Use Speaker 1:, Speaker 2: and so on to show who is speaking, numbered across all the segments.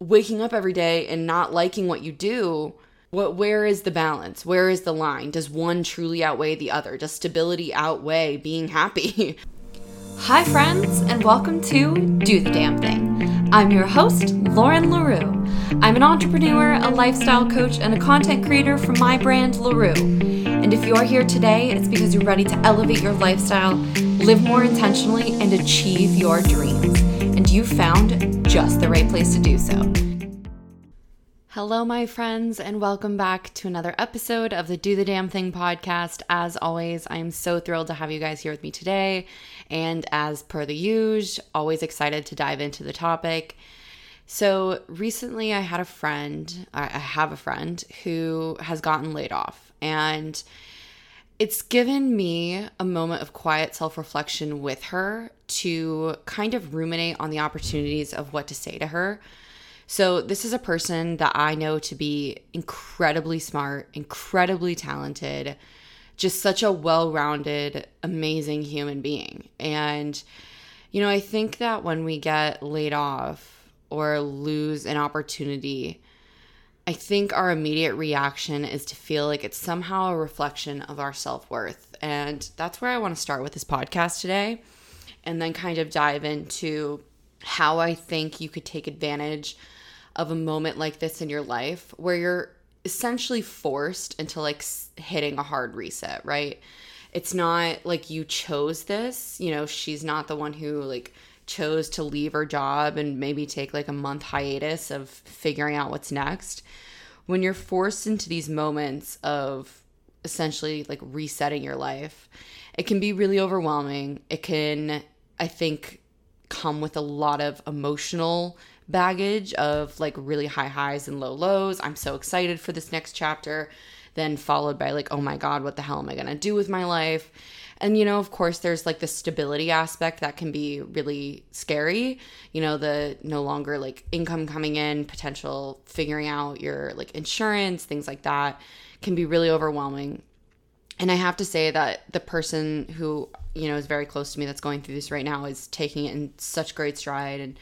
Speaker 1: waking up every day and not liking what you do, what where is the balance? Where is the line? Does one truly outweigh the other? Does stability outweigh being happy?
Speaker 2: Hi, friends, and welcome to Do the Damn Thing. I'm your host, Lauren L'Heureux. I'm an entrepreneur, a lifestyle coach, and a content creator for my brand, LaRue. And if you're here today, it's because you're ready to elevate your lifestyle, live more intentionally, and achieve your dreams. And you found just the right place to do so.
Speaker 1: Hello, my friends, and welcome back to another episode of the Do the Damn Thing podcast. As always, I am so thrilled to have you guys here with me today. And as per the usual, always excited to dive into the topic. So, recently I had a friend, I have a friend who has gotten laid off, and it's given me a moment of quiet self reflection with her to kind of ruminate on the opportunities of what to say to her so, this is a person that I know to be incredibly smart, incredibly talented, just such a well rounded, amazing human being. And, you know, I think that when we get laid off or lose an opportunity, I think our immediate reaction is to feel like it's somehow a reflection of our self worth. And that's where I want to start with this podcast today and then kind of dive into how I think you could take advantage of a moment like this in your life where you're essentially forced into like hitting a hard reset, right? It's not like you chose this, you know, she's not the one who like chose to leave her job and maybe take like a month hiatus of figuring out what's next. When you're forced into these moments of essentially like resetting your life, it can be really overwhelming. It can, I think, come with a lot of emotional baggage of like really high highs and low lows. I'm so excited for this next chapter. Then followed by like, oh my God, what the hell am I going to do with my life? And, you know, of course, there's like the stability aspect that can be really scary. You know, the no longer like income coming in, potential figuring out your like insurance, things like that can be really overwhelming. And I have to say that the person who, you know, is very close to me that's going through this right now is taking it in such great stride and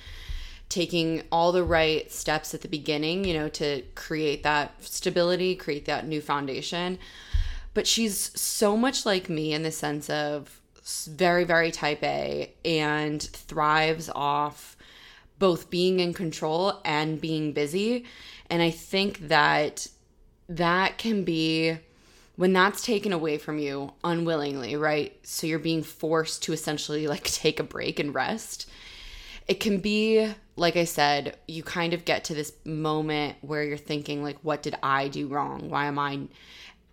Speaker 1: taking all the right steps at the beginning, you know, to create that stability, create that new foundation. But she's so much like me in the sense of very, very type A and thrives off both being in control and being busy. And I think that that can be when that's taken away from you unwillingly, right? So you're being forced to essentially like take a break and rest. It can be like I said, you kind of get to this moment where you're thinking, like, what did I do wrong? Why am I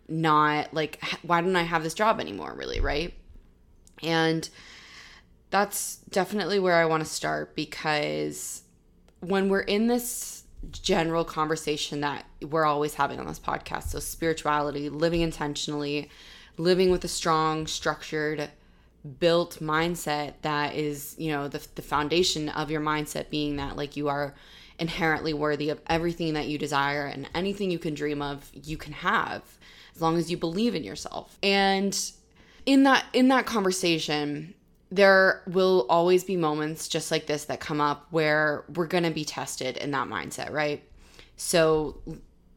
Speaker 1: not, like, why don't I have this job anymore, really, right? And that's definitely where I want to start because when we're in this general conversation that we're always having on this podcast, so spirituality, living intentionally, living with a strong, structured, built mindset that is, you know, the, the foundation of your mindset being that like you are inherently worthy of everything that you desire and anything you can dream of, you can have as long as you believe in yourself. And in that in that conversation, there will always be moments just like this that come up where we're going to be tested in that mindset, right? So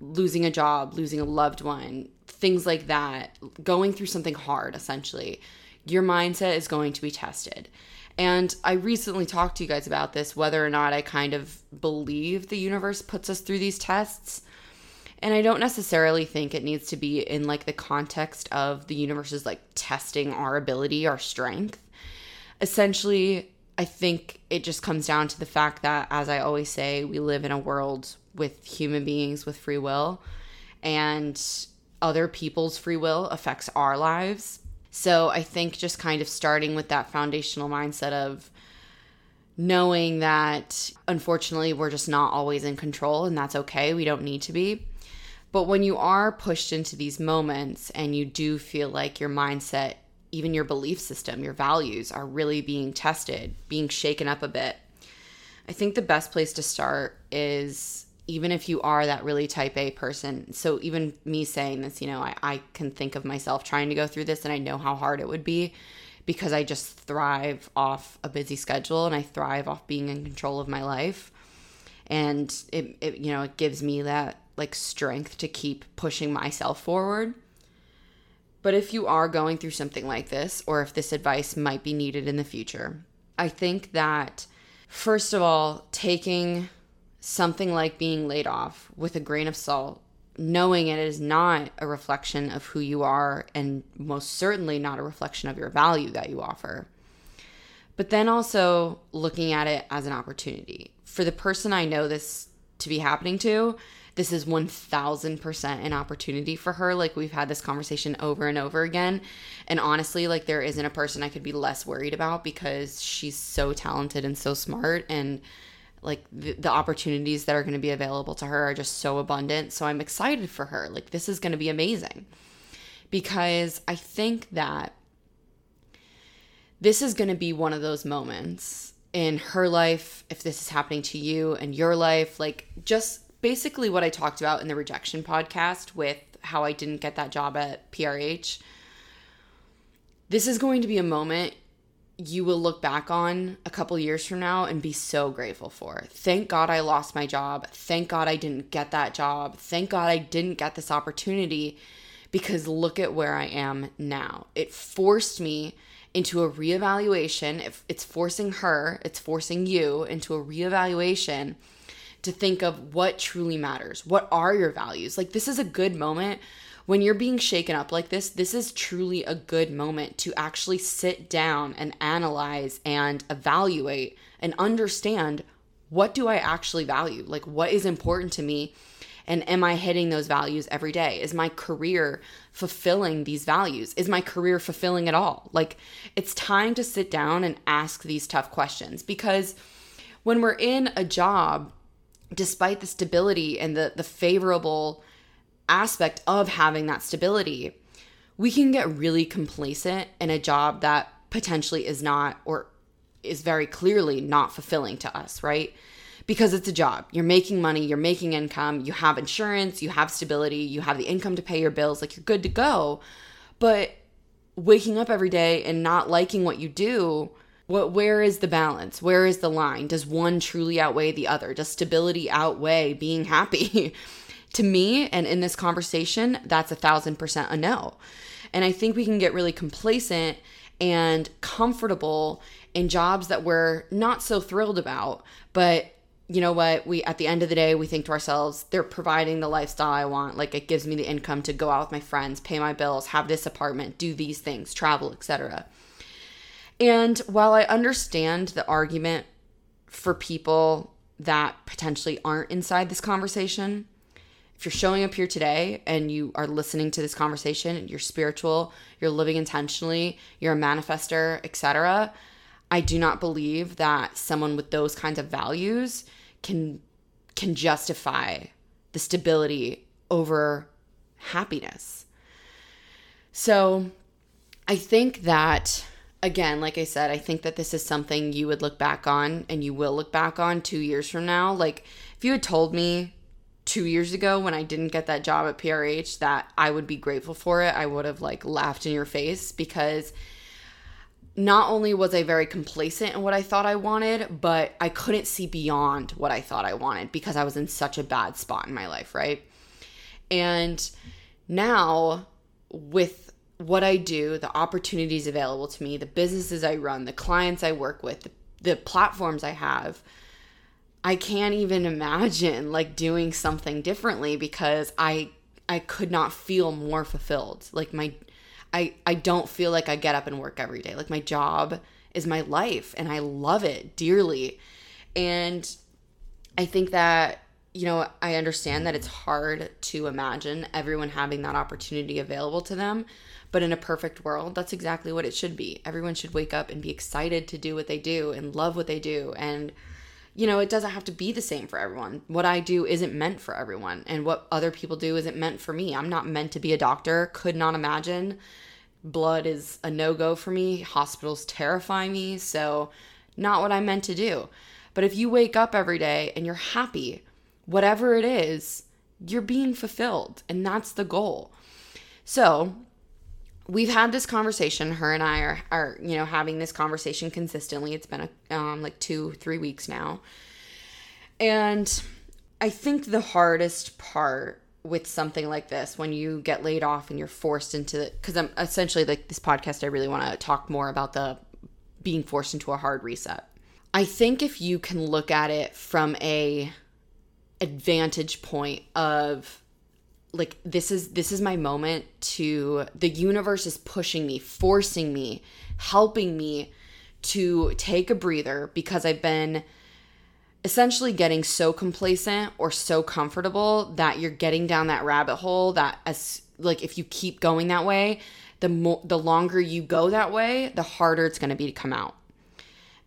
Speaker 1: losing a job, losing a loved one, things like that, going through something hard essentially your mindset is going to be tested. And I recently talked to you guys about this, whether or not I kind of believe the universe puts us through these tests. And I don't necessarily think it needs to be in like the context of the universe is like testing our ability, our strength. Essentially, I think it just comes down to the fact that, as I always say, we live in a world with human beings with free will, and other people's free will affects our lives. So I think just kind of starting with that foundational mindset of knowing that unfortunately we're just not always in control and that's okay. We don't need to be. But when you are pushed into these moments and you do feel like your mindset, even your belief system, your values are really being tested, being shaken up a bit, I think the best place to start is even if you are that really type A person. So even me saying this, you know, I, I can think of myself trying to go through this and I know how hard it would be because I just thrive off a busy schedule and I thrive off being in control of my life. and it, it you know it gives me that like strength to keep pushing myself forward but if you are going through something like this or if this advice might be needed in the future i think that first of all taking something like being laid off with a grain of salt knowing it is not a reflection of who you are and most certainly not a reflection of your value that you offer but then also looking at it as an opportunity. For the person I know this to be happening to, this is 1000% an opportunity for her. Like, we've had this conversation over and over again. And honestly, like, there isn't a person I could be less worried about because she's so talented and so smart. And like, the, the opportunities that are going to be available to her are just so abundant. So, I'm excited for her. Like, this is going to be amazing because I think that this is going to be one of those moments in her life, if this is happening to you and your life, like just basically what I talked about in the rejection podcast with how I didn't get that job at PRH. This is going to be a moment you will look back on a couple years from now and be so grateful for. Thank God I lost my job. Thank God I didn't get that job. Thank God I didn't get this opportunity because look at where I am now. It forced me into a reevaluation. It's forcing her, it's forcing you into a reevaluation to think of what truly matters. What are your values? Like, this is a good moment when you're being shaken up like this. This is truly a good moment to actually sit down and analyze and evaluate and understand what do I actually value? Like, what is important to me? And am I hitting those values every day? Is my career fulfilling these values? Is my career fulfilling at all? Like, it's time to sit down and ask these tough questions because when we're in a job, despite the stability and the, the favorable aspect of having that stability, we can get really complacent in a job that potentially is not or is very clearly not fulfilling to us, right? because it's a job. You're making money, you're making income, you have insurance, you have stability, you have the income to pay your bills, like you're good to go. But waking up every day and not liking what you do, what where is the balance? Where is the line? Does one truly outweigh the other? Does stability outweigh being happy? to me, and in this conversation, that's a thousand percent a no. And I think we can get really complacent and comfortable in jobs that we're not so thrilled about, but you know what? We at the end of the day we think to ourselves they're providing the lifestyle i want. Like it gives me the income to go out with my friends pay my bills have this apartment do these things travel etc and while i understand the argument for people that potentially aren't inside this conversation if you're showing up here today and you are listening to this conversation you're spiritual you're living intentionally you're a manifester etc I do not believe that someone with those kinds of values can can justify the stability over happiness. So, I think that again, like I said, I think that this is something you would look back on and you will look back on 2 years from now. Like if you had told me 2 years ago when I didn't get that job at PRH that I would be grateful for it, I would have like laughed in your face because not only was I very complacent in what I thought I wanted, but I couldn't see beyond what I thought I wanted because I was in such a bad spot in my life, right? And now, with what I do, the opportunities available to me, the businesses I run, the clients I work with, the, the platforms I have, I can't even imagine like doing something differently because I I could not feel more fulfilled. Like my I I don't feel like I get up and work every day. Like my job is my life and I love it dearly. And I think that you know, I understand that it's hard to imagine everyone having that opportunity available to them, but in a perfect world, that's exactly what it should be. Everyone should wake up and be excited to do what they do and love what they do and you know, it doesn't have to be the same for everyone. What I do isn't meant for everyone, and what other people do isn't meant for me. I'm not meant to be a doctor. Could not imagine. Blood is a no go for me. Hospitals terrify me. So, not what I'm meant to do. But if you wake up every day and you're happy, whatever it is, you're being fulfilled. And that's the goal. So, we've had this conversation. Her and i are, are you know having this conversation consistently. It's been a, um, like two three weeks now. And I think the hardest part with something like this when you get laid off and you're forced into it because I'm essentially like this podcast I really want to talk more about the being forced into a hard reset. I think if you can look at it from a advantage point of like this is this is my moment to the universe is pushing me, forcing me, helping me to take a breather because I've been essentially getting so complacent or so comfortable that you're getting down that rabbit hole that as like if you keep going that way, the more the longer you go that way, the harder it's going to be to come out.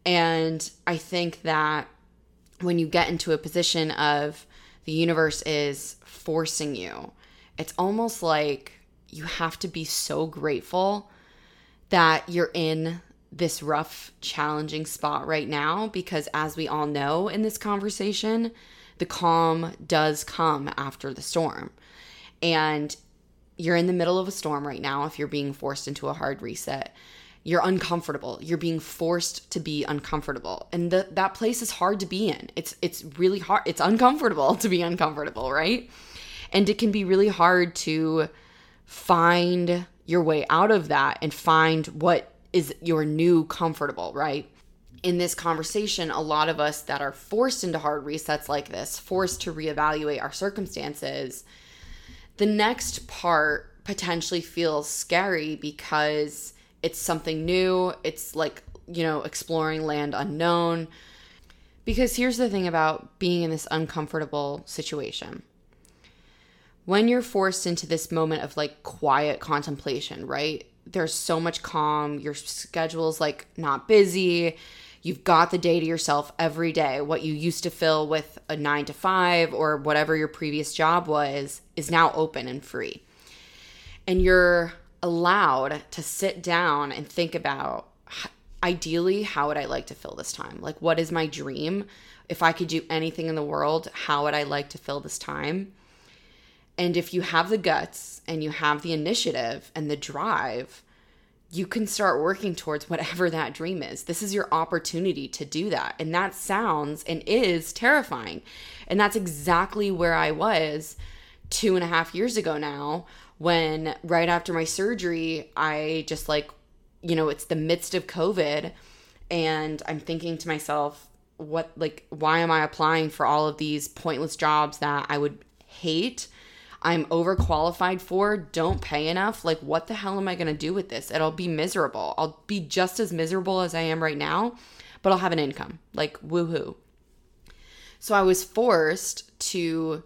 Speaker 1: And I think that when you get into a position of the universe is forcing you, it's almost like you have to be so grateful that you're in this rough, challenging spot right now because, as we all know in this conversation, the calm does come after the storm. And you're in the middle of a storm right now if you're being forced into a hard reset. You're uncomfortable. You're being forced to be uncomfortable. And the, that place is hard to be in. It's it's really hard. It's uncomfortable to be uncomfortable, right? And it can be really hard to find your way out of that and find what is your new comfortable, right? In this conversation, a lot of us that are forced into hard resets like this, forced to reevaluate our circumstances, the next part potentially feels scary because it's something new. It's like, you know, exploring land unknown. Because here's the thing about being in this uncomfortable situation. When you're forced into this moment of like quiet contemplation, right? there's so much calm. Your schedule's like not busy. You've got the day to yourself every day. What you used to fill with a nine to five or whatever your previous job was is now open and free. And you're allowed to sit down and think about ideally, how would I like to fill this time? Like, what is my dream? If I could do anything in the world, how would I like to fill this time? And if you have the guts and you have the initiative and the drive, you can start working towards whatever that dream is. This is your opportunity to do that. And that sounds and is terrifying. And that's exactly where I was two and a half years ago now, when right after my surgery, I just like, you know, it's the midst of COVID. And I'm thinking to myself, what, like, why am I applying for all of these pointless jobs that I would hate? I'm overqualified for, don't pay enough. Like, what the hell am I going to do with this? It'll be miserable. I'll be just as miserable as I am right now, but I'll have an income. Like, woohoo. So I was forced to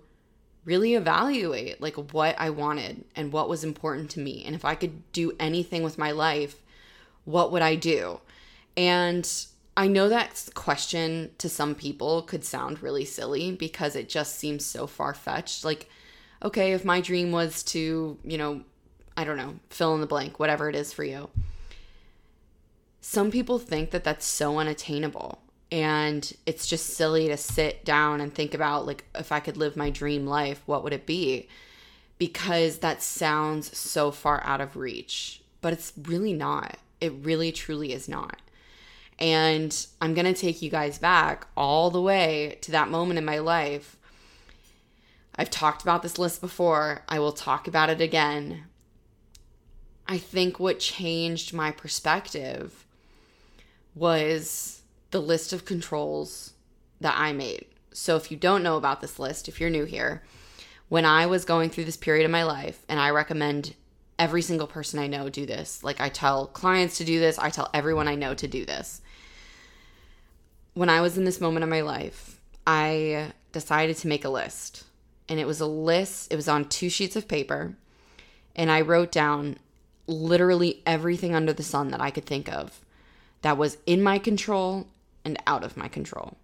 Speaker 1: really evaluate like what I wanted and what was important to me. And if I could do anything with my life, what would I do? And I know that question to some people could sound really silly because it just seems so far fetched. Like, okay, if my dream was to, you know, I don't know, fill in the blank, whatever it is for you. Some people think that that's so unattainable. And it's just silly to sit down and think about, like, if I could live my dream life, what would it be? Because that sounds so far out of reach. But it's really not. It really, truly is not. And I'm going to take you guys back all the way to that moment in my life I've talked about this list before. I will talk about it again. I think what changed my perspective was the list of controls that I made. So, if you don't know about this list, if you're new here, when I was going through this period of my life, and I recommend every single person I know do this, like I tell clients to do this, I tell everyone I know to do this. When I was in this moment of my life, I decided to make a list and it was a list, it was on two sheets of paper, and I wrote down literally everything under the sun that I could think of that was in my control and out of my control.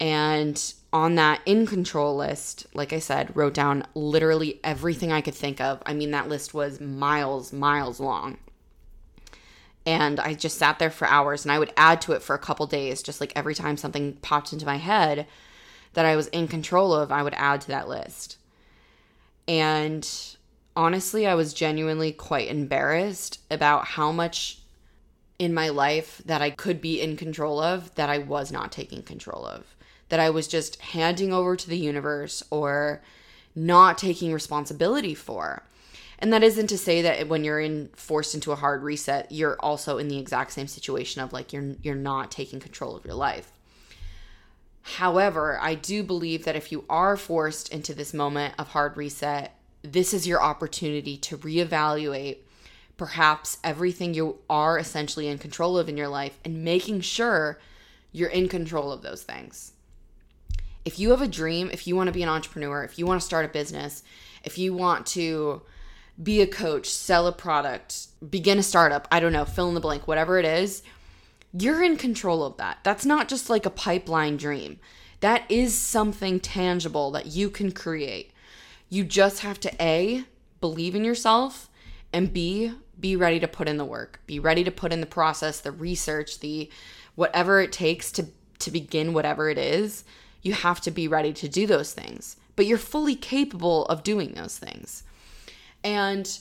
Speaker 1: And on that in control list, like I said, wrote down literally everything I could think of. I mean, that list was miles, miles long. And I just sat there for hours and I would add to it for a couple days, just like every time something popped into my head, that I was in control of, I would add to that list. And honestly, I was genuinely quite embarrassed about how much in my life that I could be in control of that I was not taking control of. that I was just handing over to the universe or not taking responsibility for. And that isn't to say that when you're in forced into a hard reset, you're also in the exact same situation of like you're you're not taking control of your life. However, I do believe that if you are forced into this moment of hard reset, this is your opportunity to reevaluate perhaps everything you are essentially in control of in your life and making sure you're in control of those things. If you have a dream, if you want to be an entrepreneur, if you want to start a business, if you want to be a coach, sell a product, begin a startup, I don't know, fill in the blank, whatever it is, you're in control of that. That's not just like a pipeline dream. That is something tangible that you can create. You just have to A, believe in yourself, and B, be ready to put in the work. Be ready to put in the process, the research, the whatever it takes to to begin whatever it is. You have to be ready to do those things. But you're fully capable of doing those things. And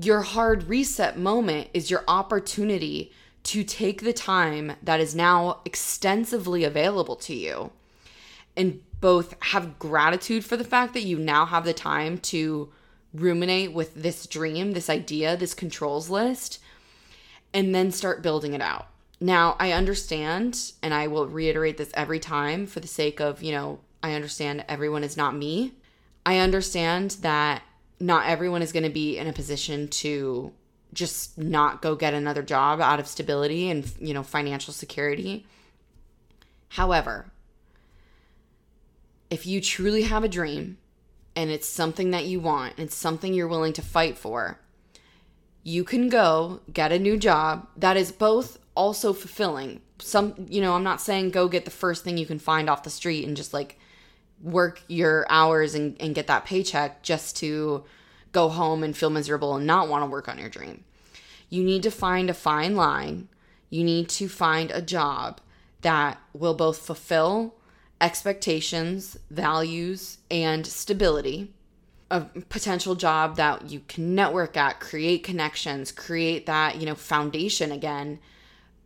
Speaker 1: your hard reset moment is your opportunity to take the time that is now extensively available to you and both have gratitude for the fact that you now have the time to ruminate with this dream, this idea, this controls list, and then start building it out. Now, I understand, and I will reiterate this every time for the sake of, you know, I understand everyone is not me. I understand that not everyone is going to be in a position to just not go get another job out of stability and, you know, financial security. However, if you truly have a dream and it's something that you want, it's something you're willing to fight for, you can go get a new job that is both also fulfilling. Some, you know, I'm not saying go get the first thing you can find off the street and just like work your hours and, and get that paycheck just to go home and feel miserable and not want to work on your dream. You need to find a fine line. You need to find a job that will both fulfill expectations, values, and stability. A potential job that you can network at, create connections, create that, you know, foundation again.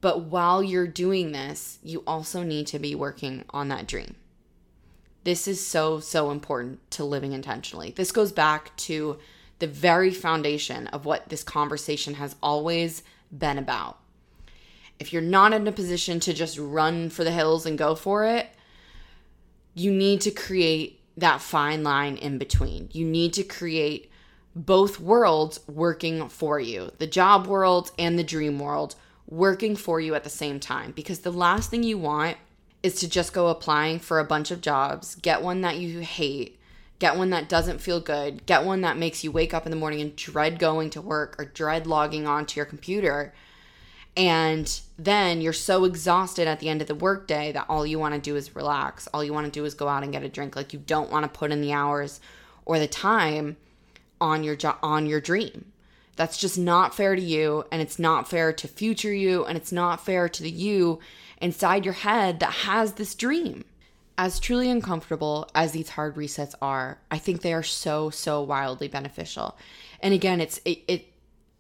Speaker 1: But while you're doing this, you also need to be working on that dream. This is so, so important to living intentionally. This goes back to the very foundation of what this conversation has always been about. If you're not in a position to just run for the hills and go for it, you need to create that fine line in between. You need to create both worlds working for you the job world and the dream world working for you at the same time. Because the last thing you want is to just go applying for a bunch of jobs, get one that you hate, get one that doesn't feel good, get one that makes you wake up in the morning and dread going to work or dread logging onto your computer and then you're so exhausted at the end of the workday that all you want to do is relax. All you want to do is go out and get a drink. Like you don't want to put in the hours or the time on your jo- on your dream. That's just not fair to you and it's not fair to future you and it's not fair to the you inside your head that has this dream. As truly uncomfortable as these hard resets are, I think they are so so wildly beneficial. And again, it's it, it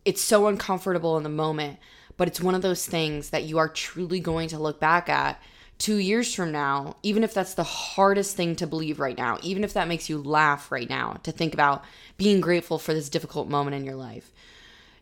Speaker 1: it's so uncomfortable in the moment but it's one of those things that you are truly going to look back at two years from now, even if that's the hardest thing to believe right now, even if that makes you laugh right now to think about being grateful for this difficult moment in your life,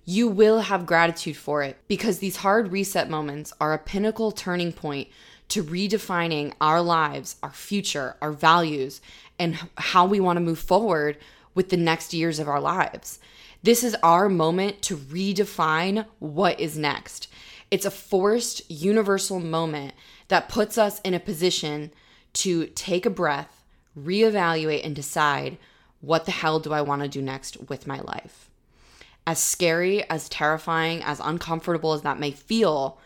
Speaker 1: you will have gratitude for it because these hard reset moments are a pinnacle turning point to redefining our lives, our future, our values, and how we want to move forward with the next years of our lives. This is our moment to redefine what is next. It's a forced universal moment that puts us in a position to take a breath, reevaluate, and decide what the hell do I want to do next with my life. As scary, as terrifying, as uncomfortable as that may feel,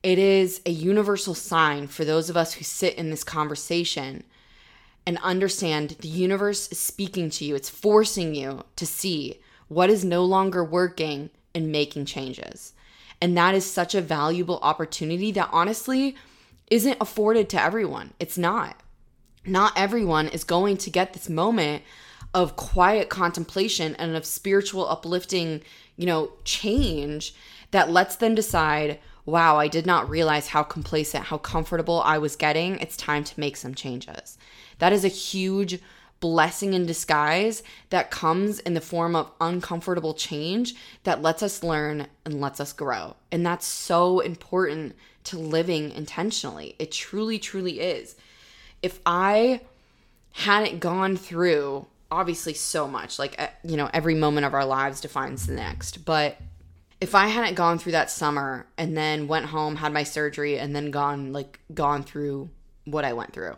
Speaker 1: it is a universal sign for those of us who sit in this conversation and understand the universe is speaking to you. It's forcing you to see what is no longer working and making changes. And that is such a valuable opportunity that honestly isn't afforded to everyone. It's not. Not everyone is going to get this moment of quiet contemplation and of spiritual uplifting, you know, change that lets them decide wow, I did not realize how complacent, how comfortable I was getting. It's time to make some changes. That is a huge blessing in disguise that comes in the form of uncomfortable change that lets us learn and lets us grow. And that's so important to living intentionally. It truly, truly is. If I hadn't gone through obviously so much, like, eh, you know, every moment of our lives defines the next, but if I hadn't gone through that summer and then went home, had my surgery, and then gone, like, gone through what I went through,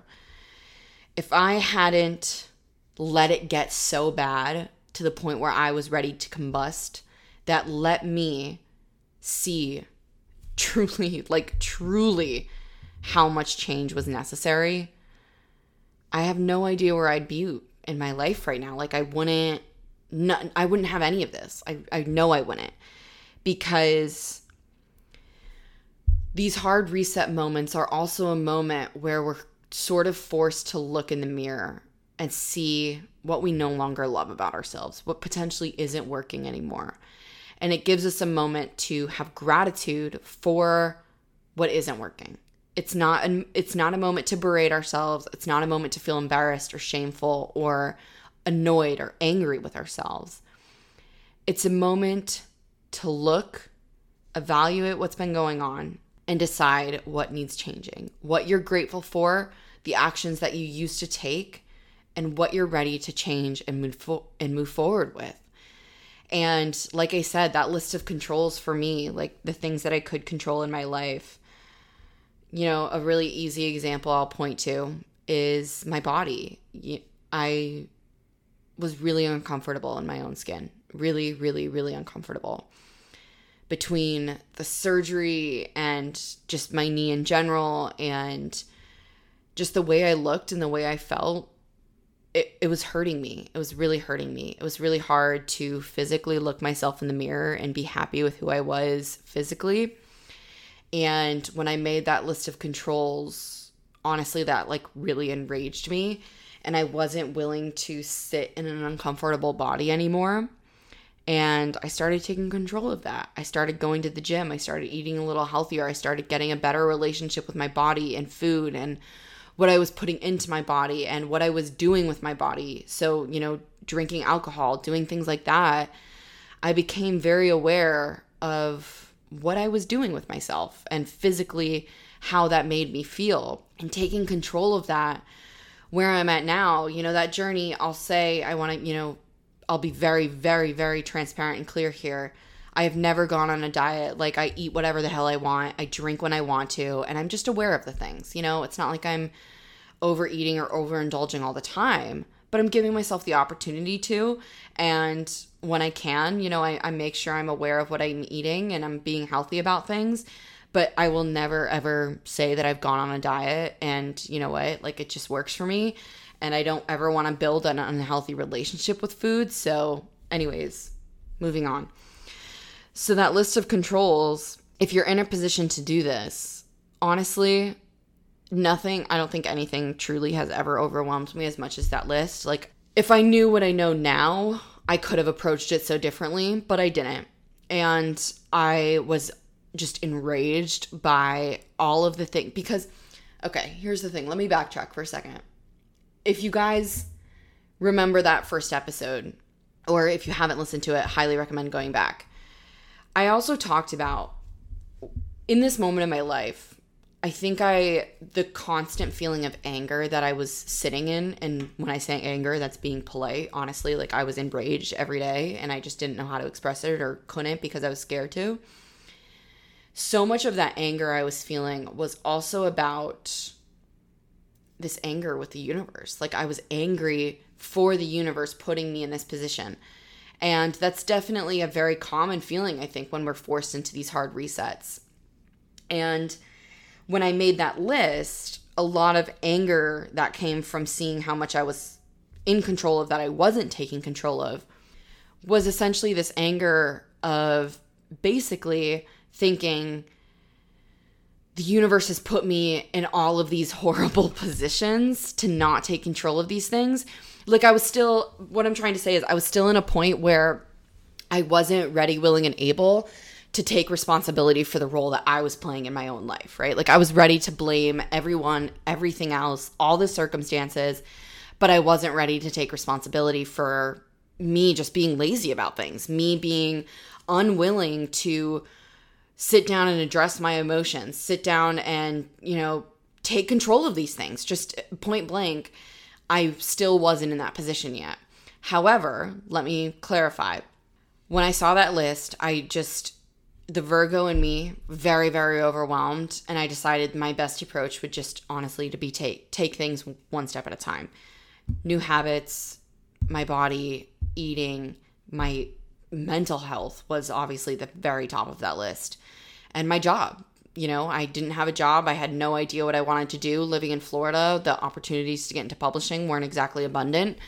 Speaker 1: if I hadn't let it get so bad to the point where I was ready to combust, that let me see truly, like truly, how much change was necessary. I have no idea where I'd be in my life right now. Like I wouldn't, not, I wouldn't have any of this. I, I know I wouldn't because these hard reset moments are also a moment where we're sort of forced to look in the mirror and see what we no longer love about ourselves, what potentially isn't working anymore. And it gives us a moment to have gratitude for what isn't working. It's not an, it's not a moment to berate ourselves. It's not a moment to feel embarrassed or shameful or annoyed or angry with ourselves. It's a moment to look, evaluate what's been going on, and decide what needs changing, what you're grateful for, the actions that you used to take, and what you're ready to change and move fo- and move forward with. And like I said, that list of controls for me, like the things that I could control in my life, you know, a really easy example I'll point to is my body. I was really uncomfortable in my own skin. Really, really, really uncomfortable. Between the surgery and just my knee in general and just the way I looked and the way I felt it, it was hurting me. It was really hurting me. It was really hard to physically look myself in the mirror and be happy with who I was physically. And when I made that list of controls, honestly, that like really enraged me. And I wasn't willing to sit in an uncomfortable body anymore. And I started taking control of that. I started going to the gym. I started eating a little healthier. I started getting a better relationship with my body and food and what I was putting into my body and what I was doing with my body. So, you know, drinking alcohol, doing things like that, I became very aware of what I was doing with myself and physically how that made me feel and taking control of that where I'm at now, you know, that journey, I'll say I want to, you know, I'll be very very very transparent and clear here. I have never gone on a diet. Like I eat whatever the hell I want. I drink when I want to, and I'm just aware of the things. You know, it's not like I'm overeating or overindulging all the time, but I'm giving myself the opportunity to. And when I can, you know, I, I make sure I'm aware of what I'm eating and I'm being healthy about things. But I will never ever say that I've gone on a diet and you know what, like it just works for me. And I don't ever want to build an unhealthy relationship with food. So, anyways, moving on. So, that list of controls, if you're in a position to do this, honestly, nothing, I don't think anything truly has ever overwhelmed me as much as that list. Like, if I knew what I know now, I could have approached it so differently, but I didn't. And I was just enraged by all of the things because, okay, here's the thing. Let me backtrack for a second. If you guys remember that first episode, or if you haven't listened to it, highly recommend going back. I also talked about in this moment in my life, I think I the constant feeling of anger that I was sitting in and when I say anger that's being polite honestly like I was enraged every day and I just didn't know how to express it or couldn't because I was scared to. So much of that anger I was feeling was also about this anger with the universe. Like I was angry for the universe putting me in this position. And that's definitely a very common feeling I think when we're forced into these hard resets. And when I made that list, a lot of anger that came from seeing how much I was in control of that I wasn't taking control of was essentially this anger of basically thinking the universe has put me in all of these horrible positions to not take control of these things. Like I was still what I'm trying to say is I was still in a point where I wasn't ready, willing and able to take responsibility for the role that I was playing in my own life, right? Like I was ready to blame everyone, everything else, all the circumstances, but I wasn't ready to take responsibility for me just being lazy about things, me being unwilling to sit down and address my emotions, sit down and, you know, take control of these things. Just point blank, I still wasn't in that position yet. However, let me clarify. When I saw that list, I just the Virgo in me very very overwhelmed and I decided my best approach would just honestly to be take take things one step at a time. New habits, my body, eating, my mental health was obviously the very top of that list. And my job, you know, I didn't have a job. I had no idea what I wanted to do living in Florida. The opportunities to get into publishing weren't exactly abundant.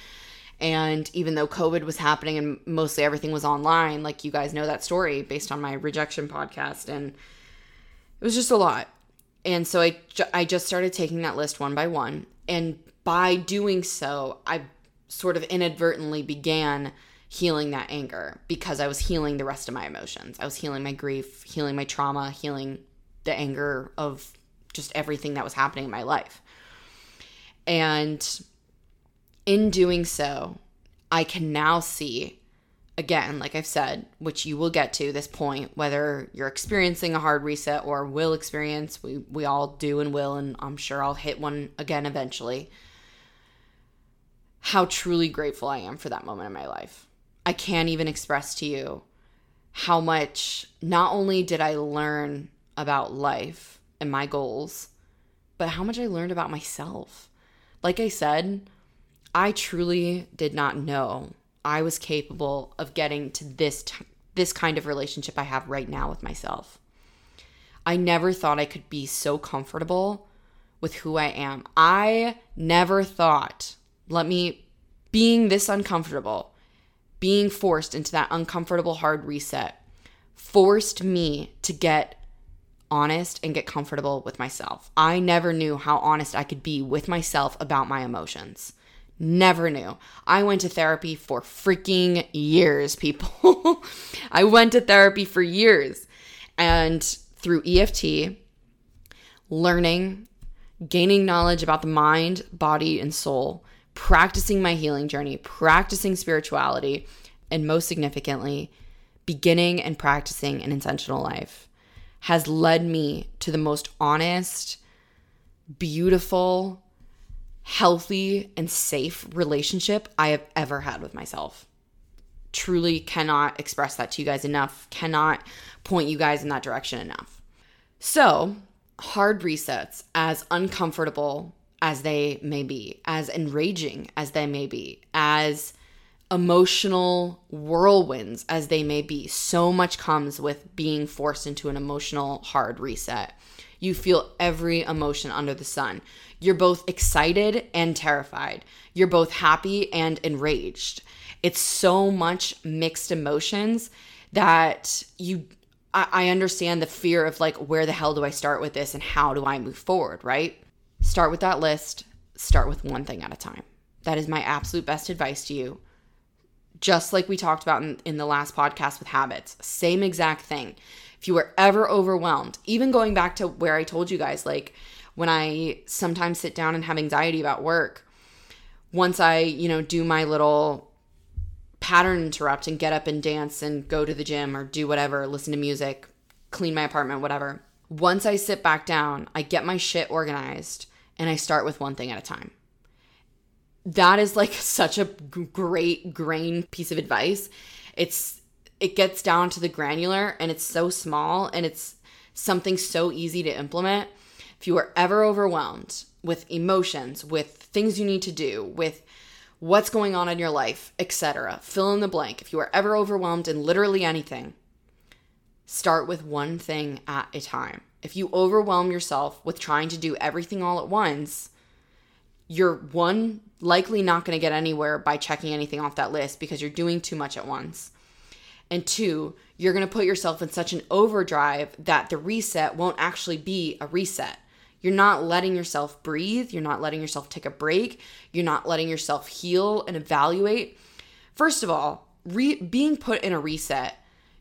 Speaker 1: And even though COVID was happening and mostly everything was online, like you guys know that story based on my rejection podcast, and it was just a lot. And so I, I just started taking that list one by one. And by doing so, I sort of inadvertently began healing that anger because I was healing the rest of my emotions. I was healing my grief, healing my trauma, healing the anger of just everything that was happening in my life. And in doing so, I can now see, again, like I've said, which you will get to this point, whether you're experiencing a hard reset or will experience, we, we all do and will, and I'm sure I'll hit one again eventually. How truly grateful I am for that moment in my life. I can't even express to you how much not only did I learn about life and my goals, but how much I learned about myself. Like I said, I truly did not know I was capable of getting to this t- this kind of relationship I have right now with myself. I never thought I could be so comfortable with who I am. I never thought, let me being this uncomfortable, being forced into that uncomfortable hard reset forced me to get honest and get comfortable with myself. I never knew how honest I could be with myself about my emotions. Never knew. I went to therapy for freaking years, people. I went to therapy for years. And through EFT, learning, gaining knowledge about the mind, body, and soul, practicing my healing journey, practicing spirituality, and most significantly, beginning and practicing an intentional life has led me to the most honest, beautiful, healthy and safe relationship I have ever had with myself. Truly cannot express that to you guys enough, cannot point you guys in that direction enough. So, hard resets, as uncomfortable as they may be, as enraging as they may be, as emotional whirlwinds as they may be, so much comes with being forced into an emotional hard reset. You feel every emotion under the sun. You're both excited and terrified. You're both happy and enraged. It's so much mixed emotions that you I, understand the fear of like where the hell do I start with this and how do I move forward, right? Start with that list, start with one thing at a time. That is my absolute best advice to you. Just like we talked about in, in the last podcast with habits, same exact thing. If you were ever overwhelmed, even going back to where I told you guys, like when I sometimes sit down and have anxiety about work, once I, you know, do my little pattern interrupt and get up and dance and go to the gym or do whatever, listen to music, clean my apartment, whatever. Once I sit back down, I get my shit organized and I start with one thing at a time. That is like such a great grain piece of advice. It's it gets down to the granular and it's so small and it's something so easy to implement if you are ever overwhelmed with emotions, with things you need to do, with what's going on in your life, etc., fill in the blank. If you are ever overwhelmed in literally anything, start with one thing at a time. If you overwhelm yourself with trying to do everything all at once, you're one, likely not going to get anywhere by checking anything off that list because you're doing too much at once. And two, you're going to put yourself in such an overdrive that the reset won't actually be a reset. You're not letting yourself breathe. You're not letting yourself take a break. You're not letting yourself heal and evaluate. First of all, re- being put in a reset,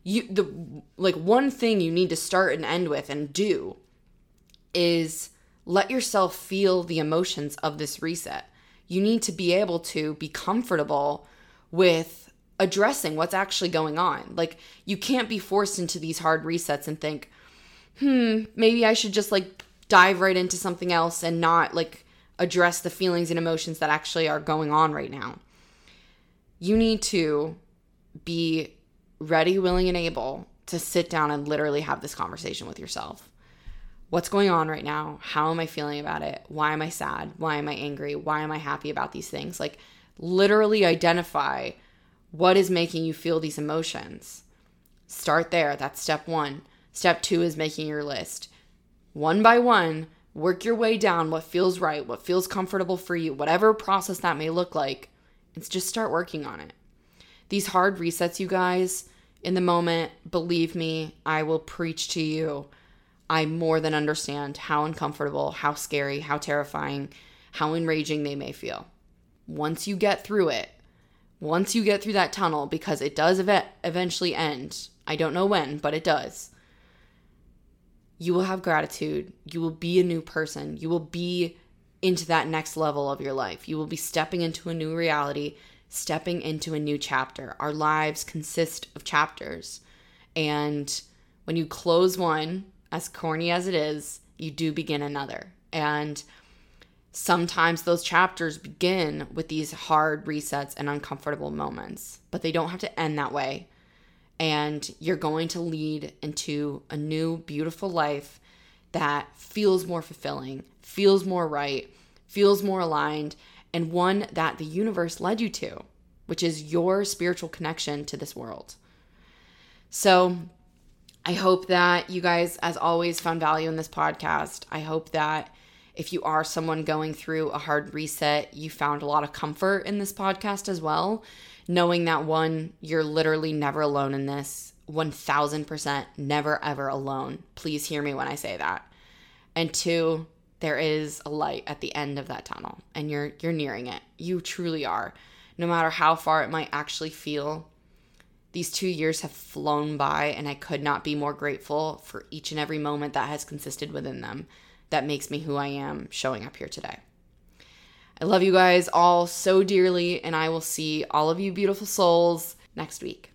Speaker 1: you the like one thing you need to start and end with and do is let yourself feel the emotions of this reset. You need to be able to be comfortable with addressing what's actually going on. Like you can't be forced into these hard resets and think, "Hmm, maybe I should just like dive right into something else and not like address the feelings and emotions that actually are going on right now." You need to be ready, willing, and able to sit down and literally have this conversation with yourself. What's going on right now? How am I feeling about it? Why am I sad? Why am I angry? Why am I happy about these things? Like, literally identify what is making you feel these emotions. Start there. That's step one. Step two is making your list. One by one, work your way down what feels right, what feels comfortable for you, whatever process that may look like. It's just start working on it. These hard resets, you guys, in the moment, believe me, I will preach to you. I more than understand how uncomfortable, how scary, how terrifying, how enraging they may feel. Once you get through it, once you get through that tunnel, because it does ev- eventually end, I don't know when, but it does, you will have gratitude. You will be a new person. You will be into that next level of your life. You will be stepping into a new reality stepping into a new chapter. Our lives consist of chapters. And when you close one, as corny as it is, you do begin another. And sometimes those chapters begin with these hard resets and uncomfortable moments, but they don't have to end that way. And you're going to lead into a new, beautiful life that feels more fulfilling, feels more right, feels more aligned, and one that the universe led you to, which is your spiritual connection to this world. So, I hope that you guys, as always, found value in this podcast. I hope that if you are someone going through a hard reset, you found a lot of comfort in this podcast as well. Knowing that one, you're literally never alone in this. 1000% never ever alone. Please hear me when I say that. And two, there is a light at the end of that tunnel and you're you're nearing it. You truly are. No matter how far it might actually feel. These 2 years have flown by and I could not be more grateful for each and every moment that has consisted within them that makes me who I am showing up here today. I love you guys all so dearly and I will see all of you beautiful souls next week.